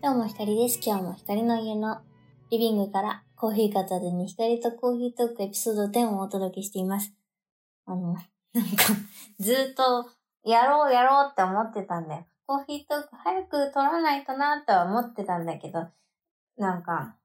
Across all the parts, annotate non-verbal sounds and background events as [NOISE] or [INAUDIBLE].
どうも、ひかりです。今日もひかりの家のリビングからコーヒー片手にひかりとコーヒートークエピソード10をお届けしています。あの、なんか、ずっとやろうやろうって思ってたんだよ。コーヒートーク早く撮らないとなとは思ってたんだけど、なんか、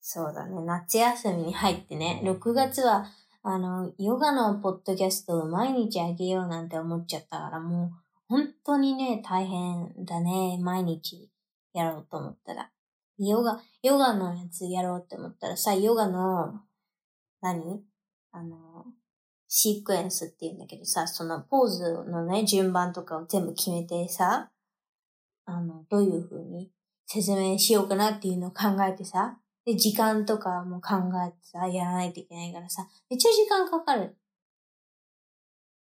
そうだね、夏休みに入ってね、6月は、あの、ヨガのポッドキャストを毎日あげようなんて思っちゃったから、もう、本当にね、大変だね、毎日やろうと思ったら。ヨガ、ヨガのやつやろうって思ったらさ、ヨガの、何？あの、シークエンスって言うんだけどさ、そのポーズのね、順番とかを全部決めてさ、あの、どういう風に説明しようかなっていうのを考えてさ、で、時間とかも考えてさ、やらないといけないからさ、めっちゃ時間かかる。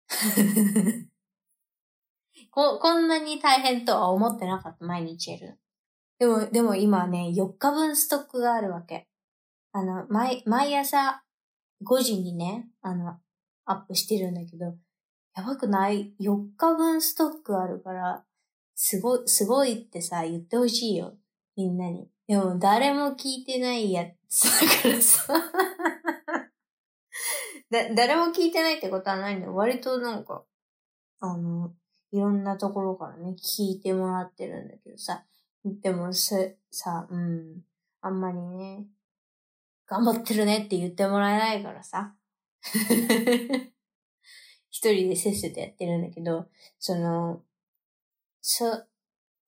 [LAUGHS] こ、こんなに大変とは思ってなかった、毎日やる。でも、でも今ね、4日分ストックがあるわけ。あの、毎、毎朝5時にね、あの、アップしてるんだけど、やばくない ?4 日分ストックあるから、すごい、すごいってさ、言ってほしいよ。みんなに。でも、誰も聞いてないやつだからさ。[LAUGHS] だ、誰も聞いてないってことはないんだよ。割となんか、あの、いろんなところからね、聞いてもらってるんだけどさ。でも、せ、さ、うん、あんまりね、頑張ってるねって言ってもらえないからさ。[LAUGHS] 一人でせっせとやってるんだけど、その、そ、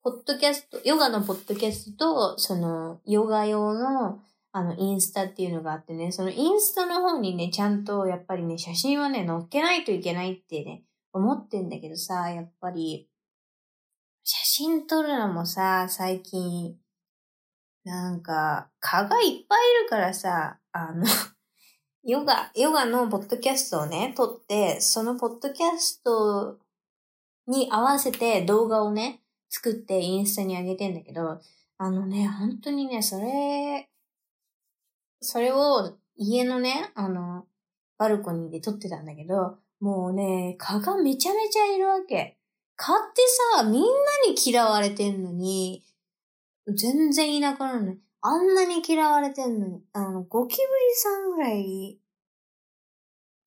ポッドキャスト、ヨガのポッドキャストと、その、ヨガ用の、あの、インスタっていうのがあってね、そのインスタの方にね、ちゃんと、やっぱりね、写真はね、載っけないといけないってね、思ってんだけどさ、やっぱり、写真撮るのもさ、最近、なんか、蚊がいっぱいいるからさ、あの、[LAUGHS] ヨガ、ヨガのポッドキャストをね、撮って、そのポッドキャストに合わせて動画をね、作ってインスタに上げてんだけど、あのね、本当にね、それ、それを家のね、あの、バルコニーで撮ってたんだけど、もうね、蚊がめちゃめちゃいるわけ。蚊ってさ、みんなに嫌われてんのに、全然いなくなるのに。あんなに嫌われてんのに。あの、ゴキブリさんぐらい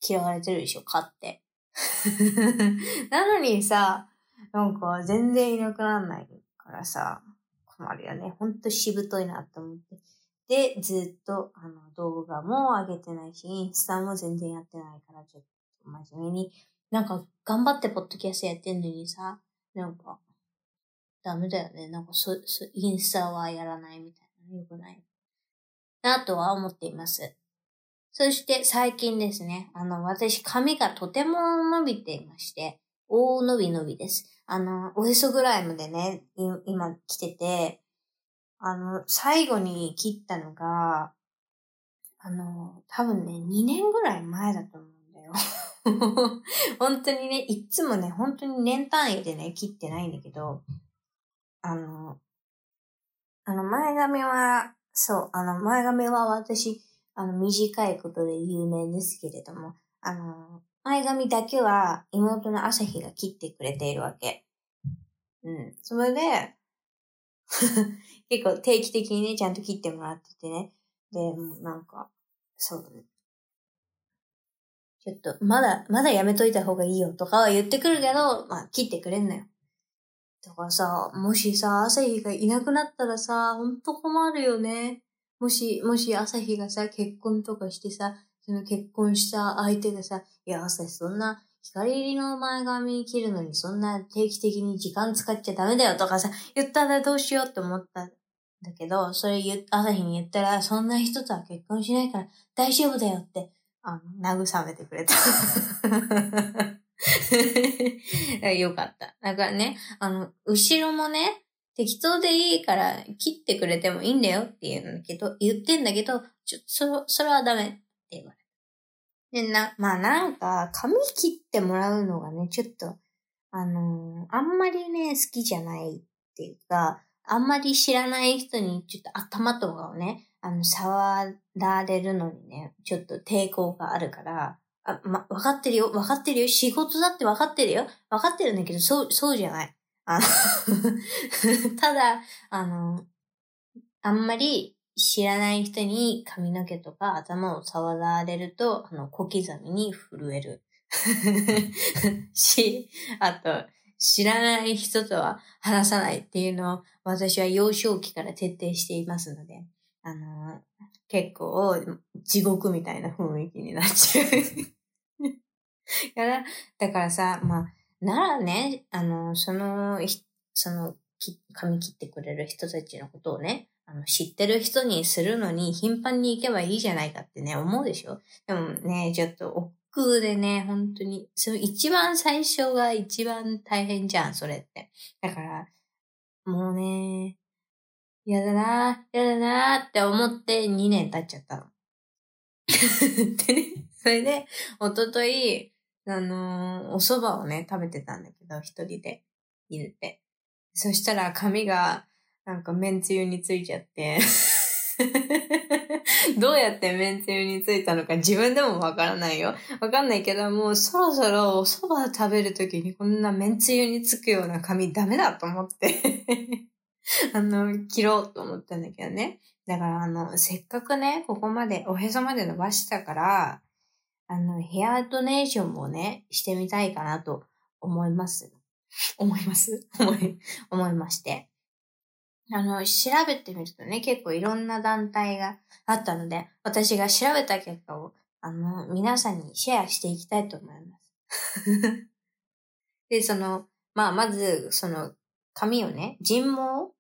嫌われてるでしょ、蚊って。[LAUGHS] なのにさ、なんか全然いなくならないからさ、困るよね。ほんとしぶといなって思って。で、ずっとあの動画も上げてないし、インスタも全然やってないから、ちょっと真面目に。なんか頑張ってポッドキャストやってんのにさ、なんか、ダメだよね。なんかそ、そ、インスタはやらないみたいな。よくない。なとは思っています。そして最近ですね、あの、私髪がとても伸びていまして、大伸び伸びです。あの、おへそぐらいまでね、今来てて、あの、最後に切ったのが、あの、多分ね、2年ぐらい前だと思う。[LAUGHS] 本当にね、いつもね、本当に年単位でね、切ってないんだけど、あの、あの、前髪は、そう、あの、前髪は私、あの、短いことで有名ですけれども、あの、前髪だけは妹の朝日が切ってくれているわけ。うん。それで、[LAUGHS] 結構定期的にね、ちゃんと切ってもらっててね。で、なんか、そう。ちょっと、まだ、まだやめといた方がいいよとかは言ってくるけど、まあ、切ってくれんのよ。だからさ、もしさ、朝日がいなくなったらさ、ほんと困るよね。もし、もし朝日がさ、結婚とかしてさ、その結婚した相手がさ、いや、朝日そんな、光入りの前髪切るのにそんな定期的に時間使っちゃダメだよとかさ、言ったらどうしようって思ったんだけど、それ言、朝日に言ったら、そんな人とは結婚しないから大丈夫だよって、あの、慰めてくれた。[LAUGHS] よかった。だからね、あの、後ろもね、適当でいいから切ってくれてもいいんだよって言うんだけど、言ってんだけど、ちょ、そ、それはダメって言われる。で、な、まあなんか、髪切ってもらうのがね、ちょっと、あのーあんまりね、好きじゃないっていうか、あんまり知らない人にちょっと頭とかをね、あの、触られるのにね、ちょっと抵抗があるから、あ、ま、わかってるよ、わかってるよ、仕事だってわかってるよ、わかってるんだけど、そう、そうじゃない。あの [LAUGHS] ただ、あの、あんまり知らない人に髪の毛とか頭を触られると、あの、小刻みに震える。[LAUGHS] し、あと、知らない人とは話さないっていうのを私は幼少期から徹底していますので、あの、結構地獄みたいな雰囲気になっちゃう [LAUGHS] から。だからさ、まあ、ならね、あの、その、その、髪切ってくれる人たちのことをね、あの、知ってる人にするのに頻繁に行けばいいじゃないかってね、思うでしょ？でもね、ちょっと億劫でね、本当に、その一番最初が一番大変じゃん、それって。だから、もうね、やだな、やだなって思って2年経っちゃったの。[LAUGHS] でね、それで、おととい、あのー、お蕎麦をね、食べてたんだけど、一人で入れて。そしたら髪が、なんか麺つゆについちゃって [LAUGHS] [LAUGHS] どうやって麺つゆについたのか自分でもわからないよ。わかんないけど、もうそろそろお蕎麦食べるときにこんな麺つゆにつくような髪ダメだと思って [LAUGHS] あの、切ろうと思ったんだけどね。だからあの、せっかくね、ここまで、おへそまで伸ばしたから、あの、ヘアドネーションもね、してみたいかなと思います。思います？思い、思いまして。あの、調べてみるとね、結構いろんな団体があったので、私が調べた結果を、あの、皆さんにシェアしていきたいと思います。[LAUGHS] で、その、まあ、まず、その、髪をね、人毛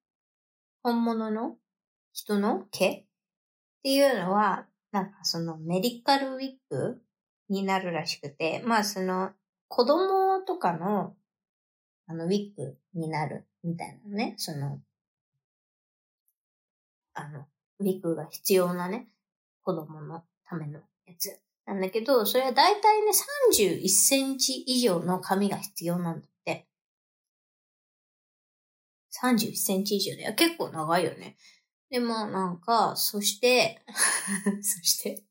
本物の人の毛っていうのは、なんかそのメディカルウィッグになるらしくて、まあその子供とかのあのウィッグになるみたいなね、その、あの、ウィッグが必要なね、子供のためのやつなんだけど、それはだいたいね、31センチ以上の髪が必要なんだって。31センチ以上だよ。結構長いよね。でもなんか、そして [LAUGHS] そして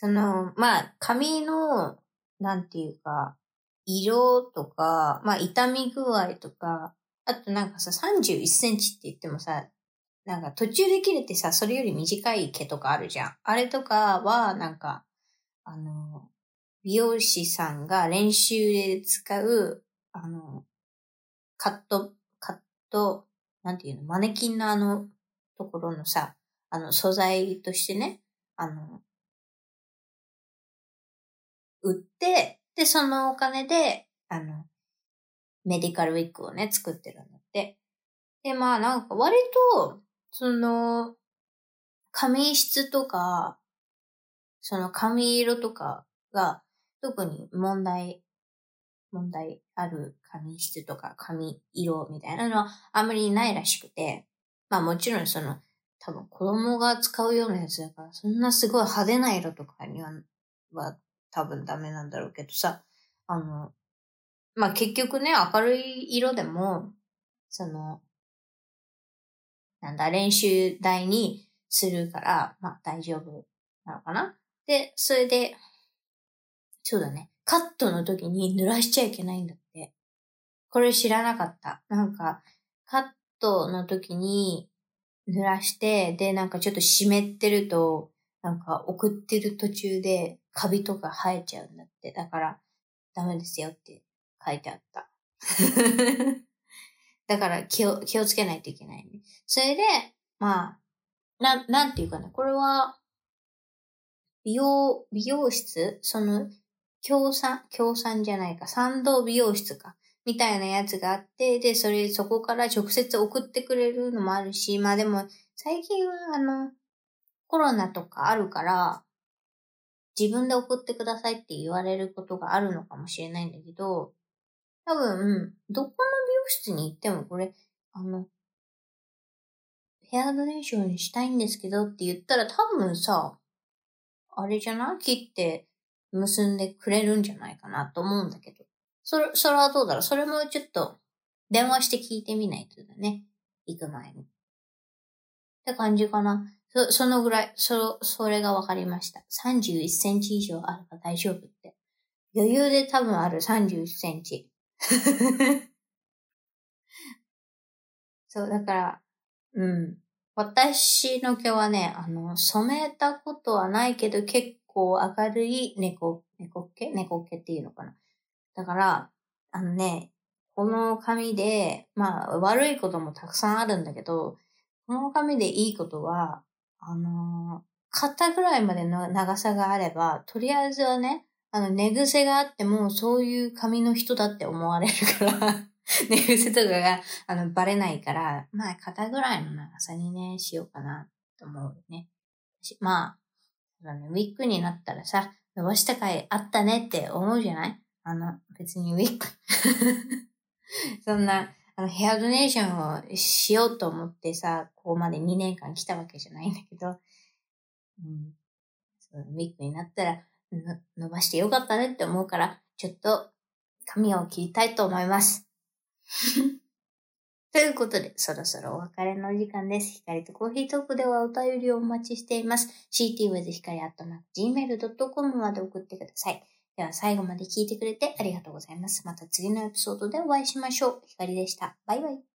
その、まあ、髪の、なんていうか、色とか、まあ、痛み具合とか、あとなんかさ、31センチって言ってもさ、なんか途中で切れてさ、それより短い毛とかあるじゃん。あれとかは、なんか、あの、美容師さんが練習で使う、あの、カット、カット、なんていうの、マネキンのあの、ところのさ、あの、素材としてね、あの、売って、で、そのお金で、あの、メディカルウィッグをね、作ってるんだって。で、まあなんか割と、その、髪質とか、その髪色とかが、特に問題、問題ある髪質とか髪色みたいなのはあんまりないらしくて、まあもちろんその、多分子供が使うようなやつだから、そんなすごい派手な色とかには、は多分ダメなんだろうけどさ、あの、まあ、結局ね、明るい色でも、その、なんだ、練習台にするから、まあ、大丈夫なのかな？で、それで、そうだね、カットの時に濡らしちゃいけないんだって。これ知らなかった。なんか、カットの時に濡らして、で、なんかちょっと湿ってると、なんか送ってる途中でカビとか生えちゃうんだって。だからダメですよって書いてあった。[LAUGHS] だから気を、気をつけないといけないね。それで、まあ、な、なんていうかな。これは、美容、美容室？その、協賛、協賛じゃないか。賛同美容室か。みたいなやつがあって、で、それ、そこから直接送ってくれるのもあるし、まあでも、最近はあの、コロナとかあるから、自分で送ってくださいって言われることがあるのかもしれないんだけど、多分、どこの室に行ってもこれ、あの、ヘアドネーションしたいんですけどって言ったら多分さ、あれじゃない切って結んでくれるんじゃないかなと思うんだけど。それ、それはどうだろう？それもちょっと電話して聞いてみないとだね。行く前に。って感じかな。そ、そのぐらい、そ、それが分かりました。31センチ以上あれば大丈夫って。余裕で多分ある31センチ。そう、だから、うん。私の毛はね、あの、染めたことはないけど、結構明るい猫、猫毛猫毛っていうのかな。だから、あのね、この髪で、まあ、悪いこともたくさんあるんだけど、この髪でいいことは、あの肩ぐらいまでの長さがあれば、とりあえずはね、あの、寝癖があっても、そういう髪の人だって思われるから、[LAUGHS] 寝癖とかが、あの、バレないから、まあ、肩ぐらいの長さにね、しようかな、と思うね。まあ、ね、ウィッグになったらさ、伸ばした回あったねって思うじゃない？あの、別にウィッグ。[LAUGHS] そんな、あの、ヘアドネーションをしようと思ってさ、ここまで2年間来たわけじゃないんだけど、うん、そのウィッグになったら、伸ばしてよかったねって思うから、ちょっと髪を切りたいと思います。[LAUGHS] ということで、そろそろお別れのお時間です。光とコーヒートークではお便りをお待ちしています。ctwithhikari.gmail.com まで送ってください。では最後まで聞いてくれてありがとうございます。また次のエピソードでお会いしましょう。光でした。バイバイ。